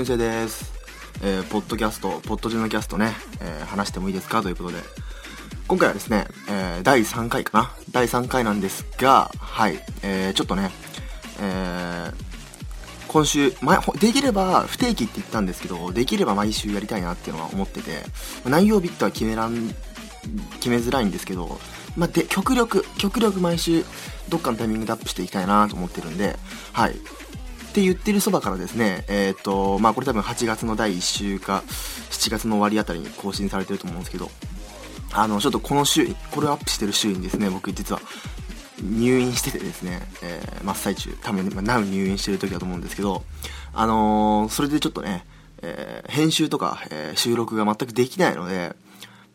どうも、しゅんせいです。えー、ポッドキャスト、ポッドジュのキャストね、えー話してもいいですか？ということで、今回はですね、えー第3回かな？第3回なんですが、はい、えー、ちょっとね、えー、今週、前、できれば不定期って言ったんですけど、できれば毎週やりたいなっていうのは思ってて、何曜日っては決めらん、決めづらいんですけど、まあ、で、極力、極力毎週、どっかのタイミングでアップしていきたいなと思ってるんで、はい。って言ってるそばからですね、えっ、と、まあこれ多分8月の第1週か、7月の終わりあたりに更新されてると思うんですけど、あの、ちょっとこの週、これをアップしてる週にですね、僕実は入院しててですね、えー真っ最中、多分、まあ、なお入院してる時だと思うんですけど、あのーそれでちょっとね、えー編集とか、え収録が全くできないので、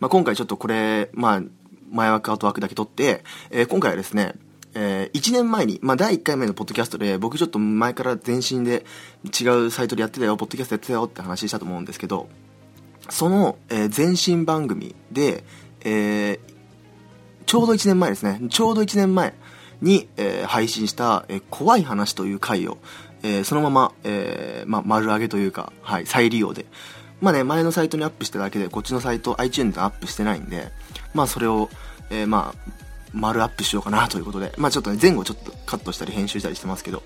まあ、今回ちょっとこれ、まあ、前枠後枠だけ撮って、え今回はですね、え1年前に、まあ、第1回目のポッドキャストで、僕ちょっと前から前身で違うサイトでやってたよ、ポッドキャストやってたよって話したと思うんですけど、その、えー前身番組で、えーちょうど1年前ですね。ちょうど1年前に、えー配信した、えー怖い話という回を、えーそのまま、えーまあ、丸上げというか、はい、再利用で。まあね、前のサイトにアップしただけで、こっちのサイト、iTunes でアップしてないんで、まあそれを、えーまあ、丸アップしようかなということで、まあちょっとね、前後ちょっとカットしたり編集したりしてますけど、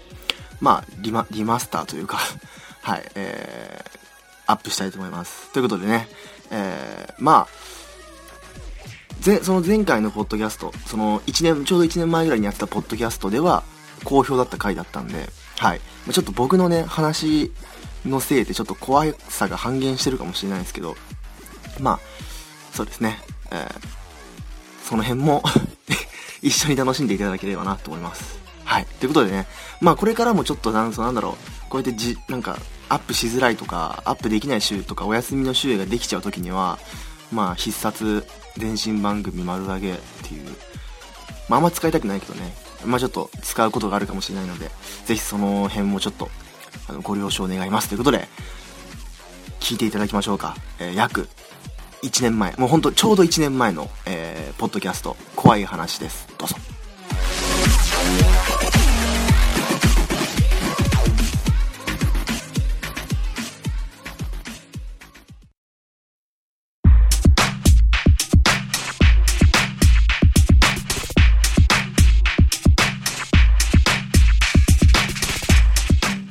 まあ、リマ、リマスターというか、はい、えー、アップしたいと思います。ということでね、えー、まあ、ぜその前回のポッドキャスト、その1年、ちょうど1年前ぐらいにやってたポッドキャストでは、好評だった回だったんで、はい。ちょっと僕のね、話のせいでちょっと怖さが半減してるかもしれないですけど、まあ、そうですね、えー、その辺も 一緒に楽しんでいただければなと思います。はい。ということでね、まあこれからもちょっとなんそうなんだろう、こうやってじ、なんか、アップしづらいとか、アップできない週とか、お休みの週ができちゃう時には、まあ必殺前身番組丸投げっていう、まああんま使いたくないけどね、まあちょっと使うことがあるかもしれないので、ぜひその辺もちょっと、あの、ご了承願いますということで、聞いていただきましょうか。えー約1年前、もうほんとちょうど1年前の、えーポッドキャスト、怖い話です。どうぞ。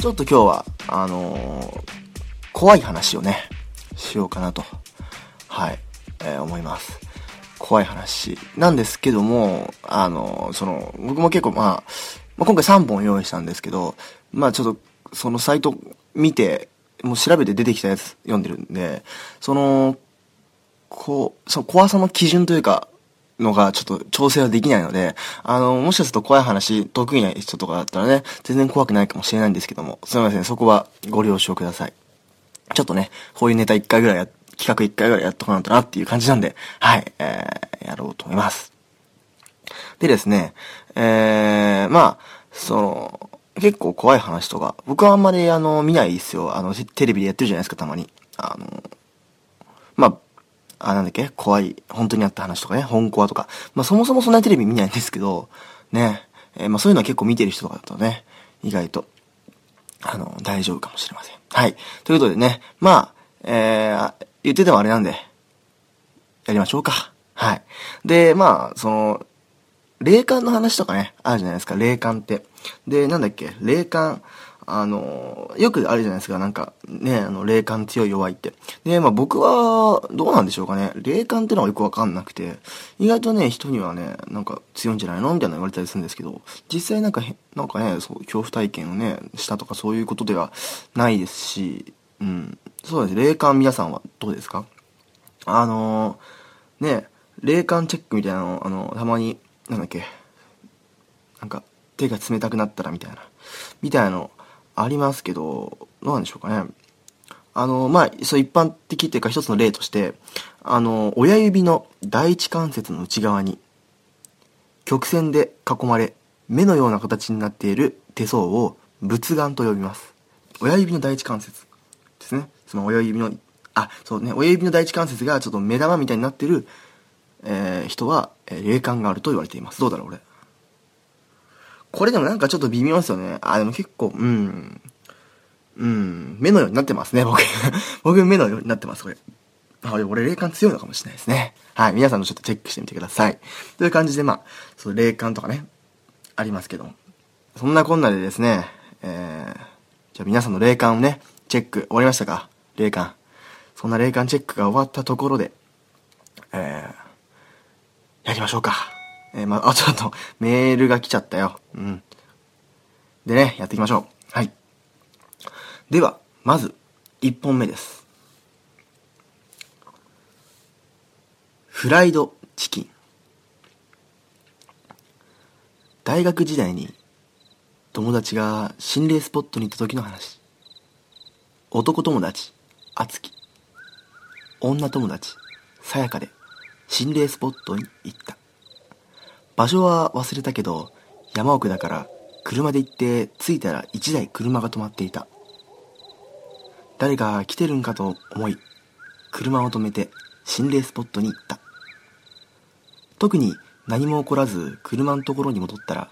ちょっと今日は、あのー怖い話をね、しようかなと、はい、えー思います。怖い話なんですけども、あのその、僕も結構まあ、まあ、今回3本用意したんですけど、まあちょっと、そのサイト見て、もう調べて出てきたやつ読んでるんで、その、こう、その怖さの基準というか、のがちょっと調整はできないので、あの、もしかすると怖い話得意な人とかだったらね、全然怖くないかもしれないんですけども、すみません、そこはご了承ください。ちょっとね、こういうネタ一回ぐらいや、企画一回ぐらいやっとかないとなっていう感じなんで、はい、えー、やろうと思います。でですね、えー、まあ、その、結構怖い話とか、僕はあんまりあの、見ないですよ。あの、テレビでやってるじゃないですか、たまに。あの、まあ、あ、なんだっけ怖い、本当にあった話とかね、本コアとか。まあそもそもそんなテレビ見ないんですけど、ね、えーまあそういうのは結構見てる人とかだとね、意外と、あの、大丈夫かもしれません。はい。ということでね、まあ、えー、言っててもあれなんで、やりましょうか。はい。で、まあ、その、霊感の話とかね、あるじゃないですか、霊感って。で、なんだっけ、霊感、あの、よくあるじゃないですか、なんか、ね、あの、霊感強い弱いって。で、まあ僕は、どうなんでしょうかね、霊感ってのはよくわかんなくて、意外とね、人にはね、なんか強いんじゃないの？みたいな言われたりするんですけど、実際なんか、なんかね、そう、恐怖体験をね、したとかそういうことではないですし、うん、そうです、霊感皆さんはどうですか？あのー、ね、霊感チェックみたいなの、あの、たまに、なんだっけ、なんか、手が冷たくなったらみたいな、みたいなのありますけど、どうなんでしょうかね。あの、まあ、そう一般的っていうか一つの例として、あの、親指の第一関節の内側に、曲線で囲まれ、目のような形になっている手相を仏眼と呼びます。親指の第一関節ですね。その親指の、あ、そうね、親指の第一関節がちょっと目玉みたいになってる、えー人は、えー霊感があると言われています。どうだろう、俺。これでもなんかちょっと微妙ですよね。あ、でも結構、うん。うん、目のようになってますね、僕。僕目のようになってます、これ。あ、俺霊感強いのかもしれないですね。はい、皆さんもちょっとチェックしてみてください。という感じで、まあ、その霊感とかね、ありますけど。そんなこんなでですね、えー、じゃあ皆さんの霊感をね、チェック終わりましたか？霊感。そんな霊感チェックが終わったところで、えー、やりましょうか。えー、まあ、あ、ちょっと、メールが来ちゃったよ。うん。でね、やっていきましょう。はい。では、まず、1本目です。フライドチキン。大学時代に友達が心霊スポットに行った時の話。男友達、あつき。女友達、さやかで心霊スポットに行った。場所は忘れたけど、山奥だから車で行って着いたら1台車が止まっていた。誰か来てるんかと思い、車を止めて心霊スポットに行った。特に何も起こらず車のところに戻ったら、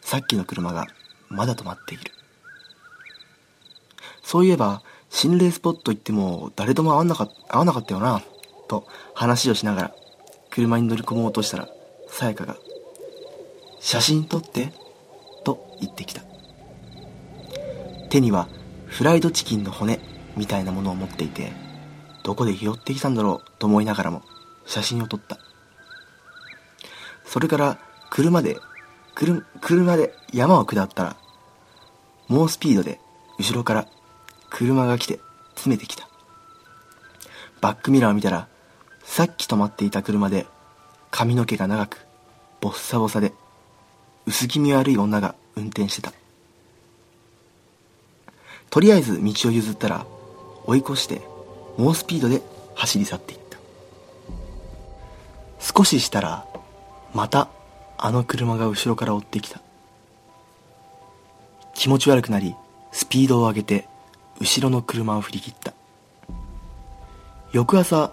さっきの車がまだ止まっている。そういえば、心霊スポット行っても誰とも会わなか会わなかったよな、と話をしながら車に乗り込もうとしたら、さやかが、写真撮って、と言ってきた。手にはフライドチキンの骨みたいなものを持っていて、どこで拾ってきたんだろうと思いながらも写真を撮った。それから車で、車で山を下ったら、猛スピードで後ろから車が来て詰めてきた。バックミラーを見たら、さっき止まっていた車で髪の毛が長く、ボッサボサで、薄気味悪い女が運転してた。とりあえず道を譲ったら、追い越して猛スピードで走り去っていった。少ししたら、またあの車が後ろから追ってきた。気持ち悪くなり、スピードを上げて後ろの車を振り切った。翌朝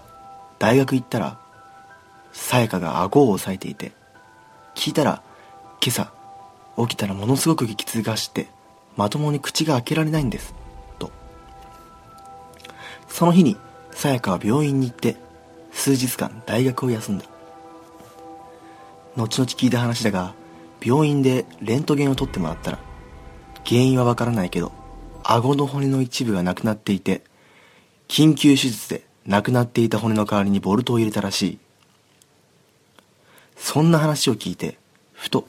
大学行ったらさやかが顎を押さえていて聞いたら今朝起きたらものすごく激痛がしてまともに口が開けられないんですと。その日にさやかは病院に行って数日間大学を休んだ。後々聞いた話だが病院でレントゲンを取ってもらったら原因はわからないけど顎の骨の一部がなくなっていて、緊急手術でなくなっていた骨の代わりにボルトを入れたらしい。そんな話を聞いて、ふと、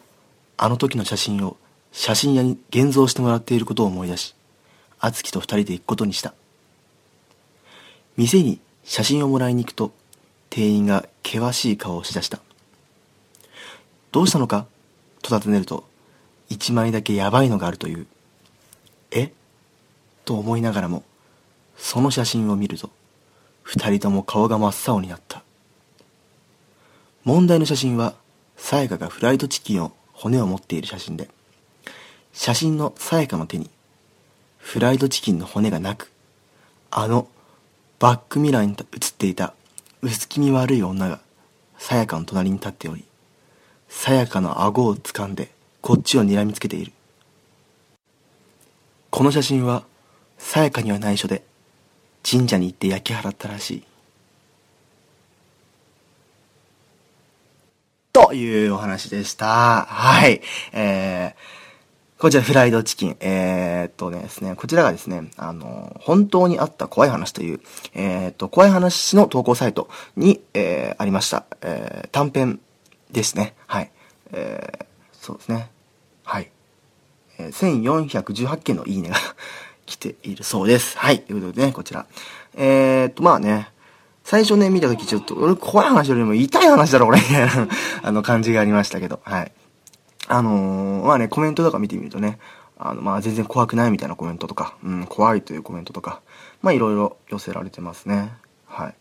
あの時の写真を写真屋に現像してもらっていることを思い出し、敦樹と二人で行くことにした。店に写真をもらいに行くと、店員が険しい顔をしだした。どうしたのかと尋ねると、一枚だけヤバいのがあるという。え？と思いながらも、その写真を見ると、二人とも顔が真っ青になった。問題の写真は、さやかがフライドチキンを骨を持っている写真で、写真のさやかの手に、フライドチキンの骨がなく、あのバックミラーに写っていた薄気味悪い女が、さやかの隣に立っており、さやかの顎を掴んで、こっちを睨みつけている。この写真は、さやかには内緒で神社に行って焼き払ったらしい。というお話でした。はい。えー、こちらフライドチキン。えー、っとですね、こちらがですね、あの、本当にあった怖い話という、えー、っと、怖い話の投稿サイトに、えー、ありました。えー、短編ですね。はい。えー、そうですね。はい。えー、1418件のいいねが来ているそうです。はい。ということでね、こちら。えー、っと、まあね、最初ね、見たときちょっと、俺怖い話よりも痛い話だろ、俺、みたいな、あの、感じがありましたけど、はい。あのー、まあね、コメントとか見てみるとね、あの、まあ全然怖くないみたいなコメントとか、うん、怖いというコメントとか、まあいろいろ寄せられてますね。はい。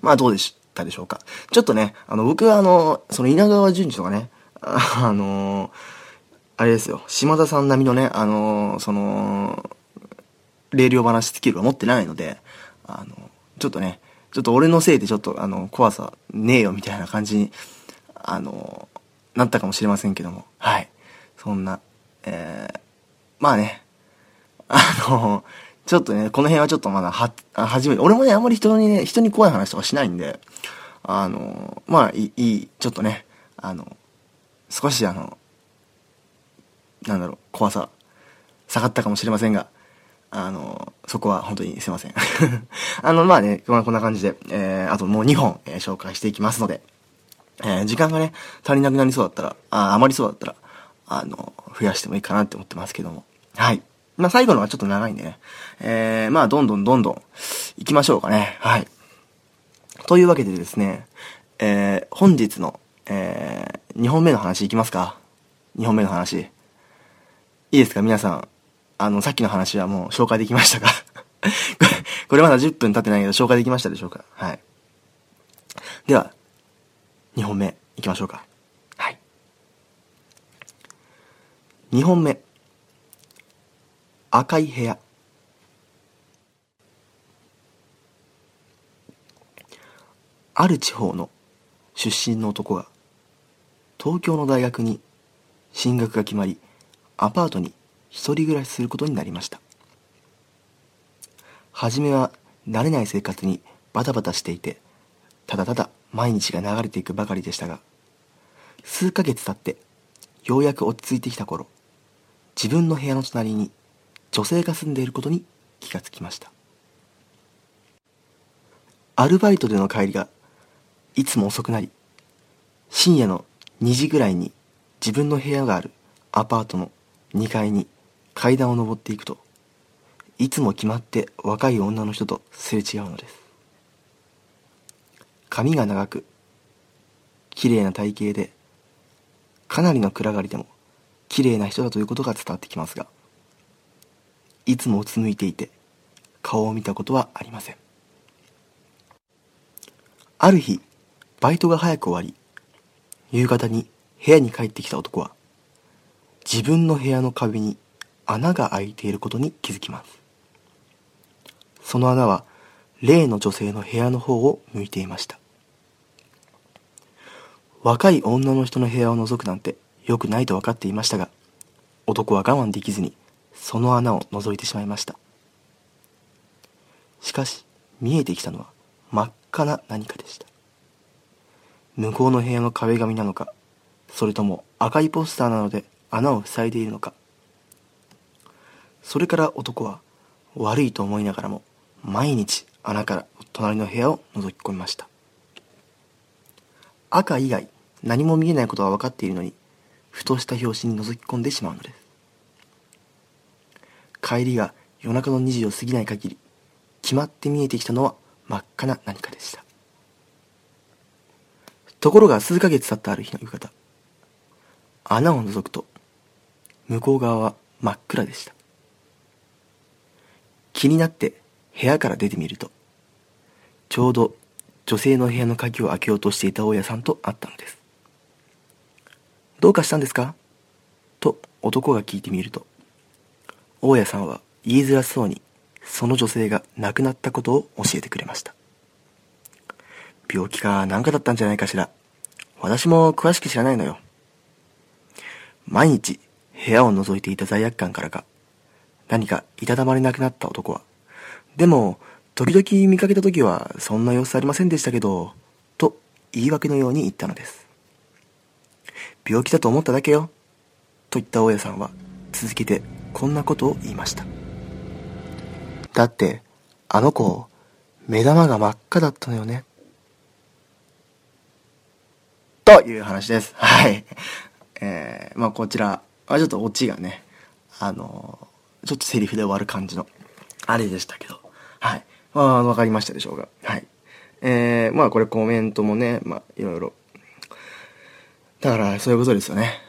まあどうでしたでしょうか。ちょっとね、あの、僕はあの、その稲川淳二とかね、あのーあれですよ、島田さん並みのね、あのー、その、霊量話スキルは持ってないので、あの、ちょっとね、ちょっと俺のせいでちょっとあの、怖さねえよみたいな感じに、あの、なったかもしれませんけども、はい。そんな、えー、まあね、あの、ちょっとね、この辺はちょっとまだは、初めて、俺もね、あんまり人にね、人に怖い話とかしないんで、あの、まあ、いい、ちょっとね、あの、少しあの、なんだろう、怖さ、下がったかもしれませんが、あの、そこは本当にすいません。あの、まあね、こんな感じで、えー、あともう2本、えー、紹介していきますので、えー、時間がね、足りなくなりそうだったら、あ、余りそうだったら、あの、増やしてもいいかなって思ってますけども。はい。まあ最後のはちょっと長いんでね。えー、まあどんどんどんどん行きましょうかね。はい。というわけでですね、えー、本日の、えー、2本目の話いきますか ?2 本目の話。いいですか？皆さん。あの、さっきの話はもう紹介できましたか？これまだ10分経ってないけど紹介できましたでしょうか？はい。では、2本目いきましょうか。はい。2本目。赤い部屋。ある地方の出身の男が東京の大学に進学が決まりアパートに一人暮らしすることになりました。初めは慣れない生活にバタバタしていてただただ毎日が流れていくばかりでしたが数ヶ月経ってようやく落ち着いてきた頃自分の部屋の隣に女性が住んでいることに気がつきました。アルバイトでの帰りがいつも遅くなり深夜の2時ぐらいに自分の部屋があるアパートの2階に階段を上っていくといつも決まって若い女の人とすれ違うのです。髪が長く綺麗な体型でかなりの暗がりでも綺麗な人だということが伝わってきますがいつもうつむいていて顔を見たことはありません。ある日バイトが早く終わり夕方に部屋に帰ってきた男は自分の部屋の壁に穴が開いていることに気づきます。その穴は例の女性の部屋の方を向いていました。若い女の人の部屋を覗くなんて良くないと分かっていましたが男は我慢できずにその穴を覗いてしまいました。しかし見えてきたのは真っ赤な何かでした。向こうの部屋の壁紙なのかそれとも赤いポスターなので穴を塞いでいるのか。それから男は悪いと思いながらも毎日穴から隣の部屋を覗き込みました。赤以外何も見えないことは分かっているのにふとした拍子に覗き込んでしまうのです。帰りが夜中の2時を過ぎない限り決まって見えてきたのは真っ赤な何かでした。ところが数ヶ月経ったある日の夕方穴を覗くと向こう側は真っ暗でした。気になって部屋から出てみるとちょうど女性の部屋の鍵を開けようとしていた大家さんと会ったのです。どうかしたんですか？と男が聞いてみると大家さんは言いづらそうにその女性が亡くなったことを教えてくれました。病気か何かだったんじゃないかしら。私も詳しく知らないのよ。毎日部屋を覗いていた罪悪感からか何かいたたまれなくなった男は、でも、時々見かけた時はそんな様子ありませんでしたけど、と言い訳のように言ったのです。病気だと思っただけよ、と言った大家さんは続けてこんなことを言いました。だって、あの子、目玉が真っ赤だったのよね。という話です。はい。えー、まあこちら、あちょっとオチがね、あのちょっとセリフで終わる感じの、あれでしたけど。はい。まあ、わかりましたでしょうか。はい。えー、まあこれコメントもね、まあいろいろ。だからそういうことですよね。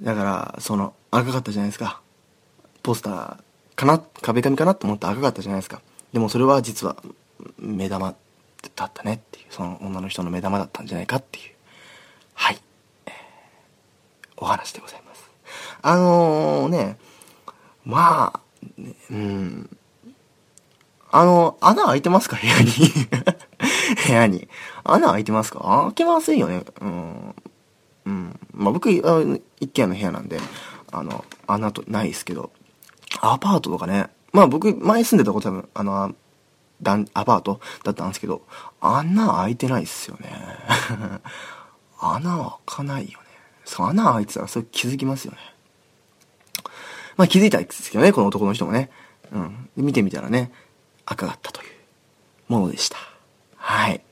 だから、その、赤かったじゃないですか。ポスターかな？壁紙かなと思って赤かったじゃないですか。でもそれは実は目玉だったねっていう、その女の人の目玉だったんじゃないかっていう、はい。えー、お話でございます。あのー、ね、まあ、うん。あの、穴開いてますか？部屋に 部屋に。穴開いてますか？開けませんよね。うん。うん。まあ僕、一軒の部屋なんで、あの、穴とないですけど、アパートとかね。まあ僕、前住んでたこと多分、あの、だんアパートだったんですけど、穴開いてないっすよね。穴開かないよね。そう、穴開いてたらそれ気づきますよね。まあ気づいたんですけどね、この男の人もね。うん。見てみたらね、赤かったというものでした。はい。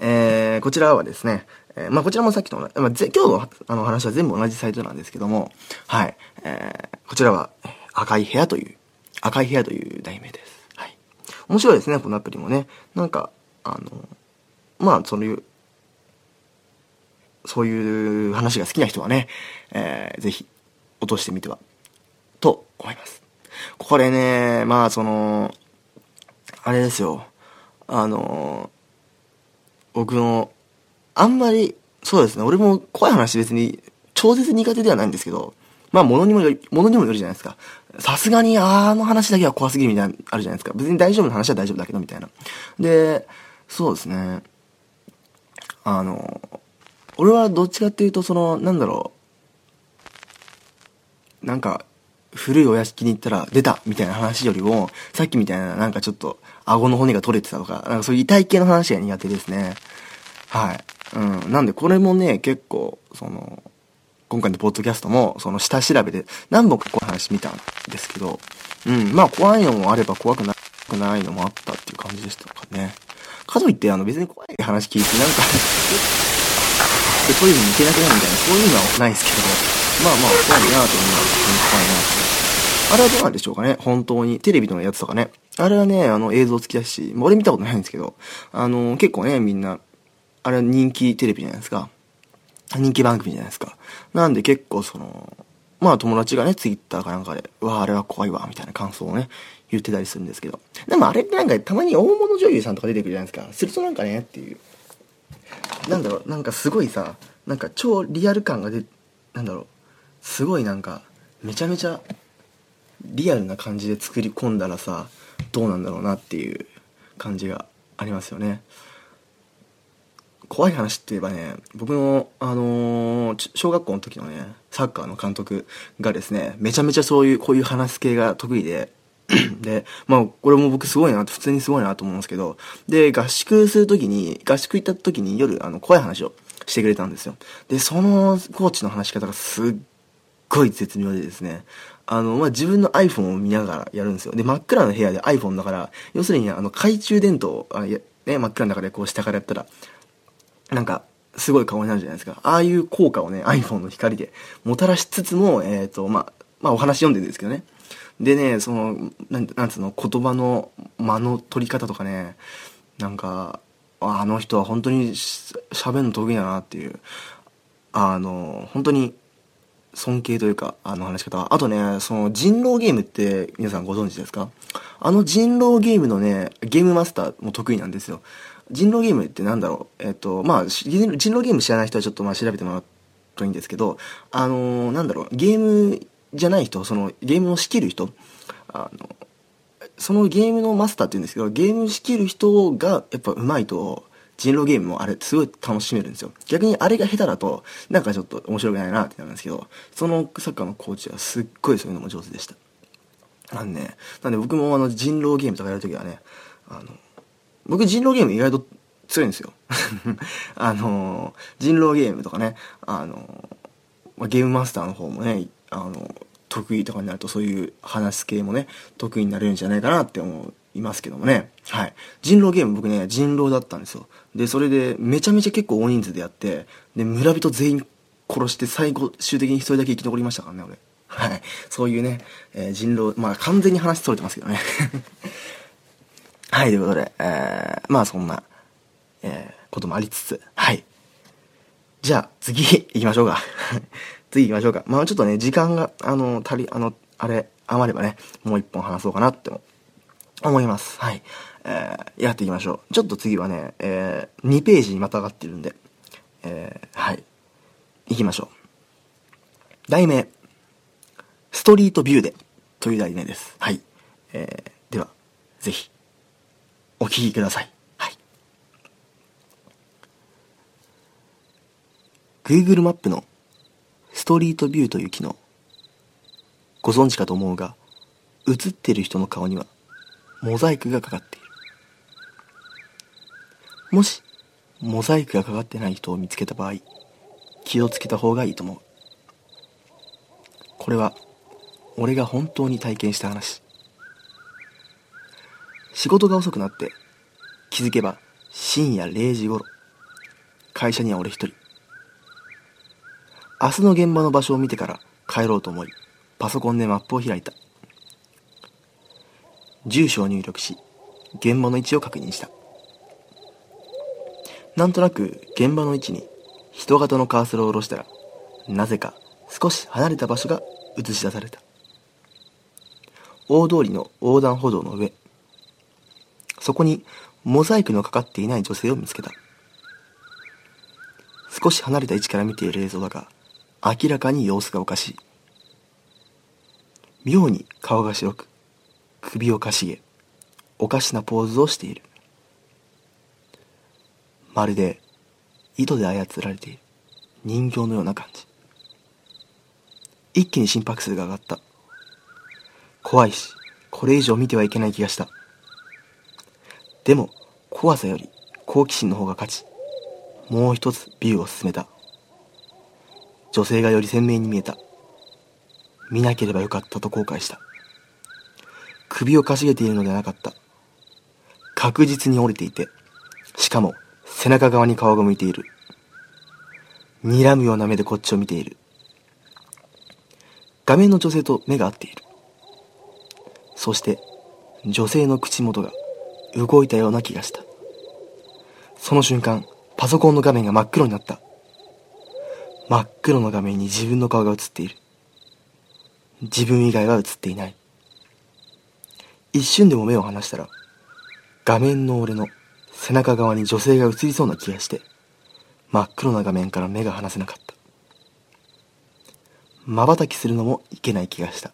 えー、こちらはですね、えー、まあこちらもさっきと、まあ、今日のあの話は全部同じサイトなんですけども、はい。えー、こちらは、赤い部屋という、赤い部屋という題名です。はい。面白いですね、このアプリもね。なんか、あの、まあ、そういう、そういう話が好きな人はね、えー、ぜひ、落としてみては、と思います。これね、まあ、その、あれですよ。あの、僕の、あんまり、そうですね、俺も怖い話別に、超絶苦手ではないんですけど、まあ、物にもより、物にもよるじゃないですか。さすがに、あの話だけは怖すぎるみたいな、あるじゃないですか。別に大丈夫な話は大丈夫だけど、みたいな。で、そうですね。あの、俺はどっちかっていうと、その、なんだろう。なんか、古いお屋敷に行ったら出たみたいな話よりも、さっきみたいななんかちょっと顎の骨が取れてたとか、なんかそういう痛い系の話が苦手ですね。はい。うん。なんでこれもね、結構、その、今回のポッドキャストも、その下調べで何本かこういう話見たんですけど、うん、まあ怖いのもあれば怖くなくないのもあったっていう感じでしたかね。かといって、あの別に怖い話聞いてなんか で、そういうのに行けなくなるみたいな、そういうのはないですけど、まあまあ怖いなと思います。怖いなと。あれはどうなんでしょうかね本当に。テレビのやつとかね。あれはね、あの映像付きだし、俺見たことないんですけど、あの、結構ね、みんな、あれは人気テレビじゃないですか。人気番組じゃないですか。なんで結構その、まあ友達がね、ツイッターかなんかで、うわ、あれは怖いわ、みたいな感想をね、言ってたりするんですけど。でもあれってなんかたまに大物女優さんとか出てくるじゃないですか。するとなんかね、っていう。なんだろう、なんかすごいさ、なんか超リアル感が出、なんだろう、すごいなんか、めちゃめちゃリアルな感じで作り込んだらさ、どうなんだろうなっていう感じがありますよね。怖い話って言えばね、僕の、あのー、小学校の時のね、サッカーの監督がですね、めちゃめちゃそういう、こういう話す系が得意で、で、まあ、これも僕すごいな、普通にすごいなと思うんですけど、で、合宿するときに、合宿行った時に夜、あの、怖い話をしてくれたんですよ。で、そのコーチの話し方がすっごい絶妙でですね、あの、まあ、自分の iPhone を見ながらやるんですよ。で、真っ暗な部屋で iPhone だから、要するに、あの、懐中電灯、あね、真っ暗な中でこう下からやったら、なんか、すごい顔になるじゃないですか。ああいう効果をね、iPhone の光でもたらしつつも、えっ、ー、と、まあ、まあお話読んでるんですけどね。でね、その、なん、なんつうの、言葉の間の取り方とかね、なんか、あの人は本当に喋るの得意だなっていう、あの、本当に尊敬というか、あの話し方。あとね、その人狼ゲームって皆さんご存知ですか？あの人狼ゲームのね、ゲームマスターも得意なんですよ。人狼ゲームってなんだろう？えっ、と、まあ、人狼ゲーム知らない人はちょっとまあ調べてもらうといいんですけど、あのー、なんだろう、ゲームじゃない人、そのゲームを仕切る人、あの、そのゲームのマスターって言うんですけど、ゲーム仕切る人がやっぱ上手いと、人狼ゲームもあれすごい楽しめるんですよ。逆にあれが下手だと、なんかちょっと面白くないなってなるんですけど、そのサッカーのコーチはすっごいそういうのも上手でした。なんで、なんで僕もあの人狼ゲームとかやるときはね、あの、僕人狼ゲーム意外と強いんですよ。あの人狼ゲームとかね、あのゲームマスターの方もね、あの得意とかになるとそういう話す系もね、得意になれるんじゃないかなって思いますけどもね。はい。人狼ゲーム僕ね、人狼だったんですよ。で、それでめちゃめちゃ結構大人数でやって、で、村人全員殺して最後、終的に一人だけ生き残りましたからね、俺。はい。そういうね、えー、人狼、まあ完全に話取れてますけどね。はい、ということで、えー、まあそんな、えー、こともありつつ、はい。じゃあ、次行きましょうか。次行きましょうか。まあちょっとね、時間が、あの、足り、あの、あれ、余ればね、もう一本話そうかなって思います。はい。えー、やっていきましょう。ちょっと次はね、えー、2ページにまたがってるんで、えー、はい。行きましょう。題名、ストリートビューでという題名です。はい。えー、では、ぜひ。お聞きください。はい。Google マップのストリートビューという機能。ご存知かと思うが、映ってる人の顔にはモザイクがかかっている。もし、モザイクがかかってない人を見つけた場合、気をつけた方がいいと思う。これは、俺が本当に体験した話。仕事が遅くなって、気づけば深夜0時頃、会社には俺一人。明日の現場の場所を見てから帰ろうと思い、パソコンでマップを開いた。住所を入力し、現場の位置を確認した。なんとなく現場の位置に人型のカーソルを下ろしたら、なぜか少し離れた場所が映し出された。大通りの横断歩道の上。そこにモザイクのかかっていない女性を見つけた。少し離れた位置から見ている映像だが、明らかに様子がおかしい。妙に顔が白く、首をかしげ、おかしなポーズをしている。まるで糸で操られている人形のような感じ。一気に心拍数が上がった。怖いし、これ以上見てはいけない気がした。でも、怖さより好奇心の方が勝ち、もう一つビューを進めた。女性がより鮮明に見えた。見なければよかったと後悔した。首をかしげているのではなかった。確実に折れていて、しかも背中側に顔が向いている。睨むような目でこっちを見ている。画面の女性と目が合っている。そして、女性の口元が動いたような気がした。その瞬間、パソコンの画面が真っ黒になった。真っ黒の画面に自分の顔が映っている。自分以外は映っていない。一瞬でも目を離したら、画面の俺の背中側に女性が映りそうな気がして、真っ黒な画面から目が離せなかった。瞬きするのもいけない気がした。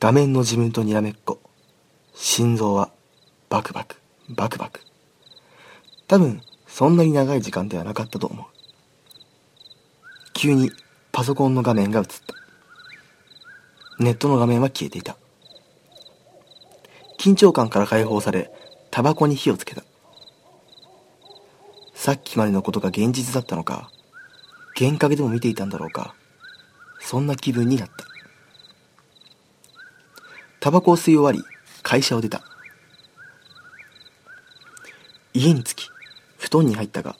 画面の自分とにらめっこ。心臓はバクバク、バクバク。多分、そんなに長い時間ではなかったと思う。急にパソコンの画面が映った。ネットの画面は消えていた。緊張感から解放され、タバコに火をつけた。さっきまでのことが現実だったのか、幻覚でも見ていたんだろうか、そんな気分になった。タバコを吸い終わり、会社を出た。家に着き、布団に入ったが、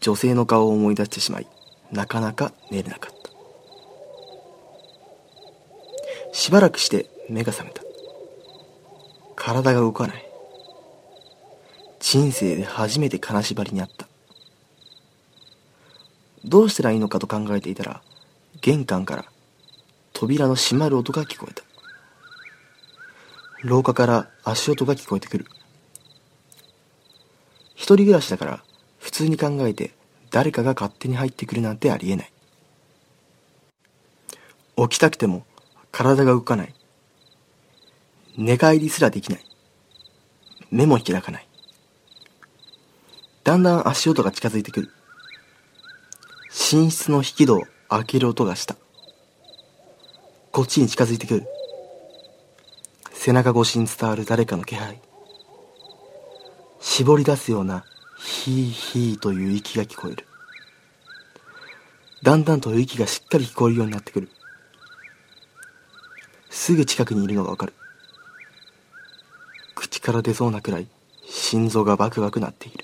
女性の顔を思い出してしまい、なかなか寝れなかった。しばらくして目が覚めた。体が動かない。人生で初めて金縛りにあった。どうしたらいいのかと考えていたら、玄関から扉の閉まる音が聞こえた。廊下から足音が聞こえてくる。一人暮らしだから普通に考えて誰かが勝手に入ってくるなんてありえない。起きたくても体が動かない。寝返りすらできない。目も開かない。だんだん足音が近づいてくる。寝室の引き戸を開ける音がした。こっちに近づいてくる。背中越しに伝わる誰かの気配。絞り出すようなヒーヒーという息が聞こえる。だんだんと息がしっかり聞こえるようになってくる。すぐ近くにいるのがわかる。口から出そうなくらい心臓がバクバクなっている。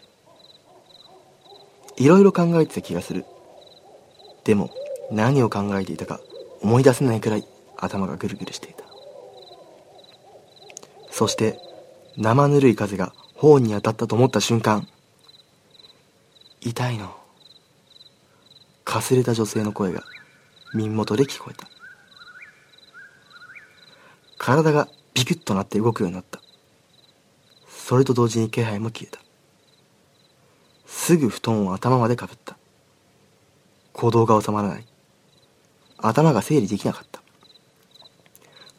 いろいろ考えてた気がする。でも何を考えていたか思い出せないくらい頭がぐるぐるしていた。そして生ぬるい風が頬に当たったと思った瞬間、痛いの。かすれた女性の声が耳元で聞こえた。体がビクッとなって動くようになった。それと同時に気配も消えた。すぐ布団を頭までかぶった。行動が収まらない。頭が整理できなかった。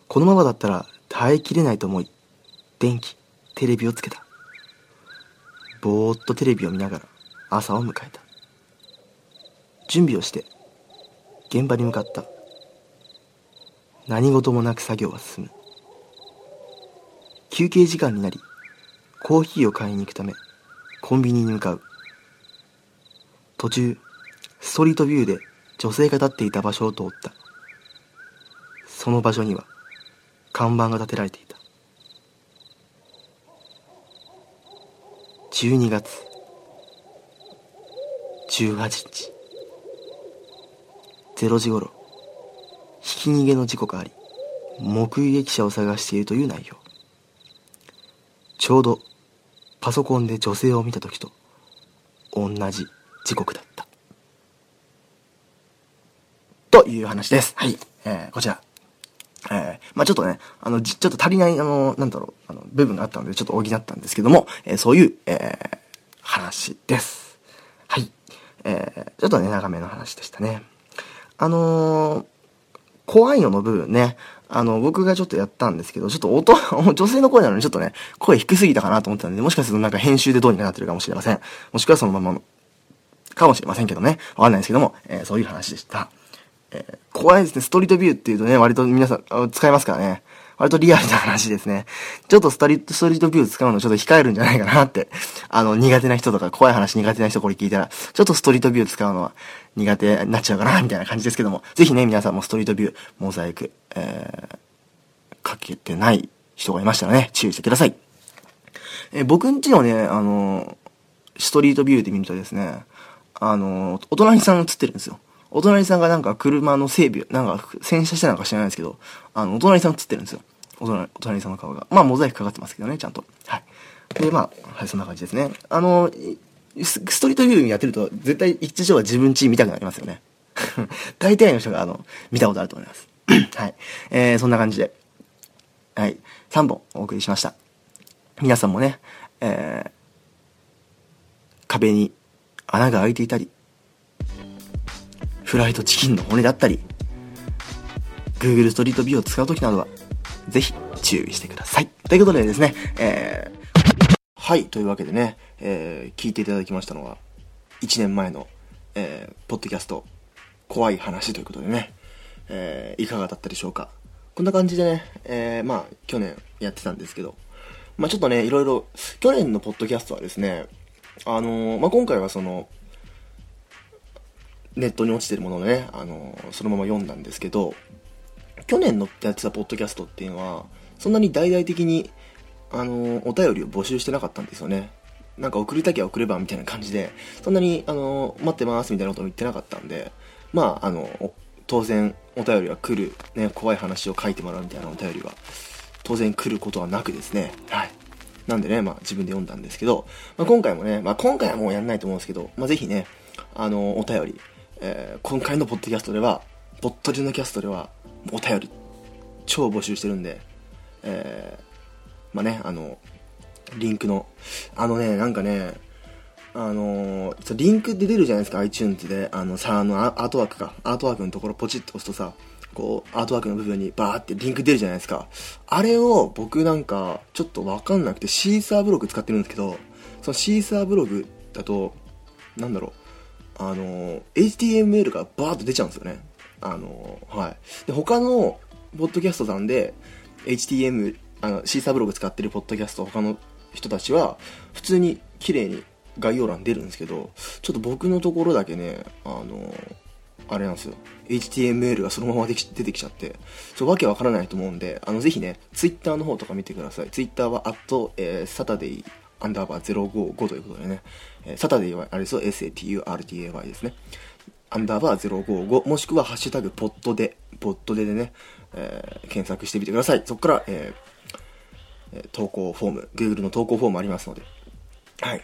このままだったら耐えきれないと思い、電気、テレビをつけた。ぼーっとテレビを見ながら朝を迎えた。準備をして、現場に向かった。何事もなく作業は進む休憩時間になりコーヒーを買いに行くためコンビニに向かう途中ストリートビューで女性が立っていた場所を通った。その場所には看板が立てられていた。12月18日。0時頃ひき逃げの事故があり目撃者を探しているという内容。ちょうどパソコンで女性を見た時と同じ時刻だったという話ですはい、えー、こちらえー、まあちょっとね、あの、ちょっと足りない、あの、なんだろう、あの、部分があったので、ちょっと補ったんですけども、えー、そういう、えー、話です。はい。えー、ちょっとね、長めの話でしたね。あのー、怖いのの部分ね、あの、僕がちょっとやったんですけど、ちょっと音、女性の声なのにちょっとね、声低すぎたかなと思ったんで、もしかするとなんか編集でどうにかなってるかもしれません。もしくはそのまま、かもしれませんけどね。わかんないですけども、えー、そういう話でした。えー、怖いですね。ストリートビューっていうとね、割と皆さん使いますからね。割とリアルな話ですね。ちょっとストリート、ストリートビュー使うのちょっと控えるんじゃないかなって。あの、苦手な人とか、怖い話苦手な人これ聞いたら、ちょっとストリートビュー使うのは苦手になっちゃうかな、みたいな感じですけども、ぜひね、皆さんもストリートビュー、モザイク、えー、かけてない人がいましたらね、注意してください。えー、僕んちのね、あのストリートビューで見るとですね、あのお隣さん映ってるんですよ。お隣さんがなんか車の整備、なんか洗車してなんか知らないですけど、あの、お隣さん映ってるんですよ。お隣、お隣さんの顔が。まあ、モザイクかかってますけどね、ちゃんと。はい。で、まあ、はい、そんな感じですね。あの、ストリートビューやってると、絶対一時は自分ち見たくなりますよね。大体の人が、あの、見たことあると思います。はい。えー、そんな感じで、はい。3本お送りしました。皆さんもね、えー、壁に穴が開いていたり、フライドチキンの骨だったり、Google ストリートビューを使うときなどは、ぜひ注意してください。ということでですね、えー、はい、というわけでね、えー、聞いていただきましたのは、1年前の、えー、ポッドキャスト、怖い話ということでね、えー、いかがだったでしょうか。こんな感じでね、えー、まあ、去年やってたんですけど、まあちょっとね、いろいろ、去年のポッドキャストはですね、あのー、まあ今回はその、ネットに落ちてるものをね、あのそのまま読んだんですけど、去年のやってたポッドキャストっていうのは、そんなに大々的に、あのお便りを募集してなかったんですよね。なんか送りたきゃ送ればみたいな感じで、そんなに、あの待ってますみたいなことも言ってなかったんで、まあ、あの当然お便りは来る、ね、怖い話を書いてもらうみたいなお便りは、当然来ることはなくですね、はい。なんでね、まあ自分で読んだんですけど、まあ、今回もね、まあ今回はもうやんないと思うんですけど、まあぜひね、あのお便り、えー、今回のポッドキャストでは、ポッドジュのキャストでは、お便り、超募集してるんで、えー、まあね、あの、リンクの、あのね、なんかね、あのー、リンクで出るじゃないですか、iTunes で、あのさ、あの、アートワークか、アートワークのところポチッと押すとさ、こう、アートワークの部分にバーってリンク出るじゃないですか。あれを僕なんか、ちょっとわかんなくて、シーサーブログ使ってるんですけど、そのシーサーブログだと、なんだろう、あの、HTML がバーッと出ちゃうんですよね。あの、はい。で、他の、ポッドキャストさんで、HTML、あの、シーサーブログ使ってるポッドキャスト他の人たちは、普通に綺麗に概要欄出るんですけど、ちょっと僕のところだけね、あの、あれなんですよ。HTML がそのままでき出てきちゃって、ちょ、わけわからないと思うんで、あの、ぜひね、Twitter の方とか見てください。Twitter は、アット、えー、サタデイ、アンダーバー055ということでね、えー、サタデイは、あれですよ、SATURTAY ですね。アンダーバー055、もしくはハッシュタグポットで、ポットででね、えー、検索してみてください。そこから、えー、投稿フォーム、Google の投稿フォームありますので、はい。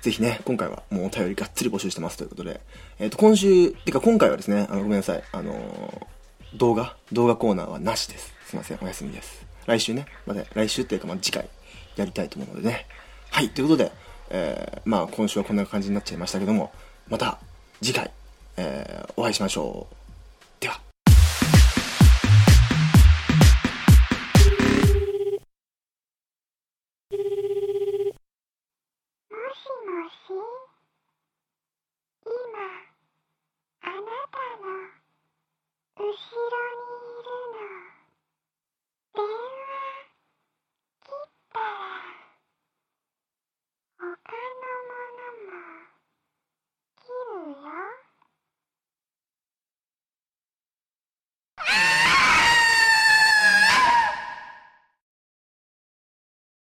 ぜひね、今回はもうお便りがっつり募集してますということで、えっ、ー、と、今週、てか今回はですね、あの、ごめんなさい、あのー、動画、動画コーナーはなしです。すいません、お休みです。来週ね、また、来週っていうか、まあ、次回やりたいと思うのでね。はい、ということで、えー、まあ、今週はこんな感じになっちゃいましたけども、また、次回、えー、お会いしましょう。今あなたの後ろにいるの。電話